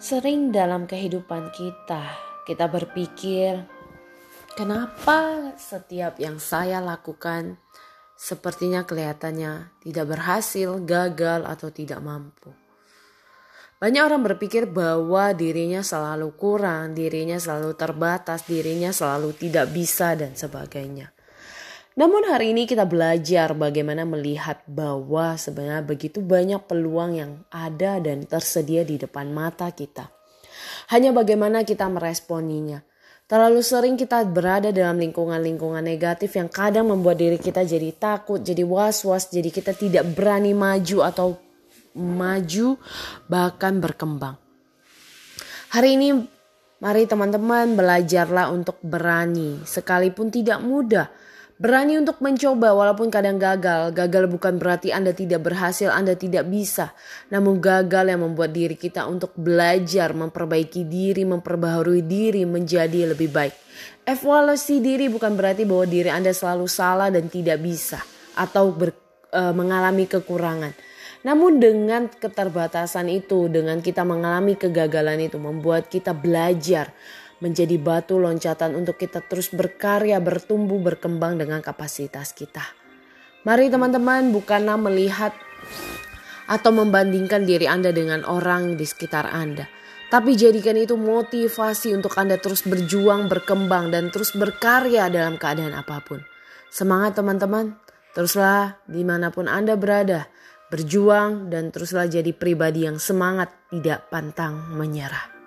Sering dalam kehidupan kita, kita berpikir, kenapa setiap yang saya lakukan sepertinya kelihatannya tidak berhasil, gagal, atau tidak mampu. Banyak orang berpikir bahwa dirinya selalu kurang, dirinya selalu terbatas, dirinya selalu tidak bisa, dan sebagainya. Namun hari ini kita belajar bagaimana melihat bahwa sebenarnya begitu banyak peluang yang ada dan tersedia di depan mata kita. Hanya bagaimana kita meresponinya. Terlalu sering kita berada dalam lingkungan-lingkungan negatif yang kadang membuat diri kita jadi takut, jadi was-was, jadi kita tidak berani maju atau maju bahkan berkembang. Hari ini mari teman-teman belajarlah untuk berani sekalipun tidak mudah Berani untuk mencoba walaupun kadang gagal. Gagal bukan berarti Anda tidak berhasil, Anda tidak bisa. Namun gagal yang membuat diri kita untuk belajar, memperbaiki diri, memperbaharui diri menjadi lebih baik. Evaluasi diri bukan berarti bahwa diri Anda selalu salah dan tidak bisa atau ber, e, mengalami kekurangan. Namun dengan keterbatasan itu, dengan kita mengalami kegagalan itu membuat kita belajar menjadi batu loncatan untuk kita terus berkarya, bertumbuh, berkembang dengan kapasitas kita. Mari teman-teman bukanlah melihat atau membandingkan diri Anda dengan orang di sekitar Anda. Tapi jadikan itu motivasi untuk Anda terus berjuang, berkembang, dan terus berkarya dalam keadaan apa pun. Semangat teman-teman, teruslah di mana pun Anda berada, berjuang dan teruslah jadi pribadi yang semangat, tidak pantang menyerah.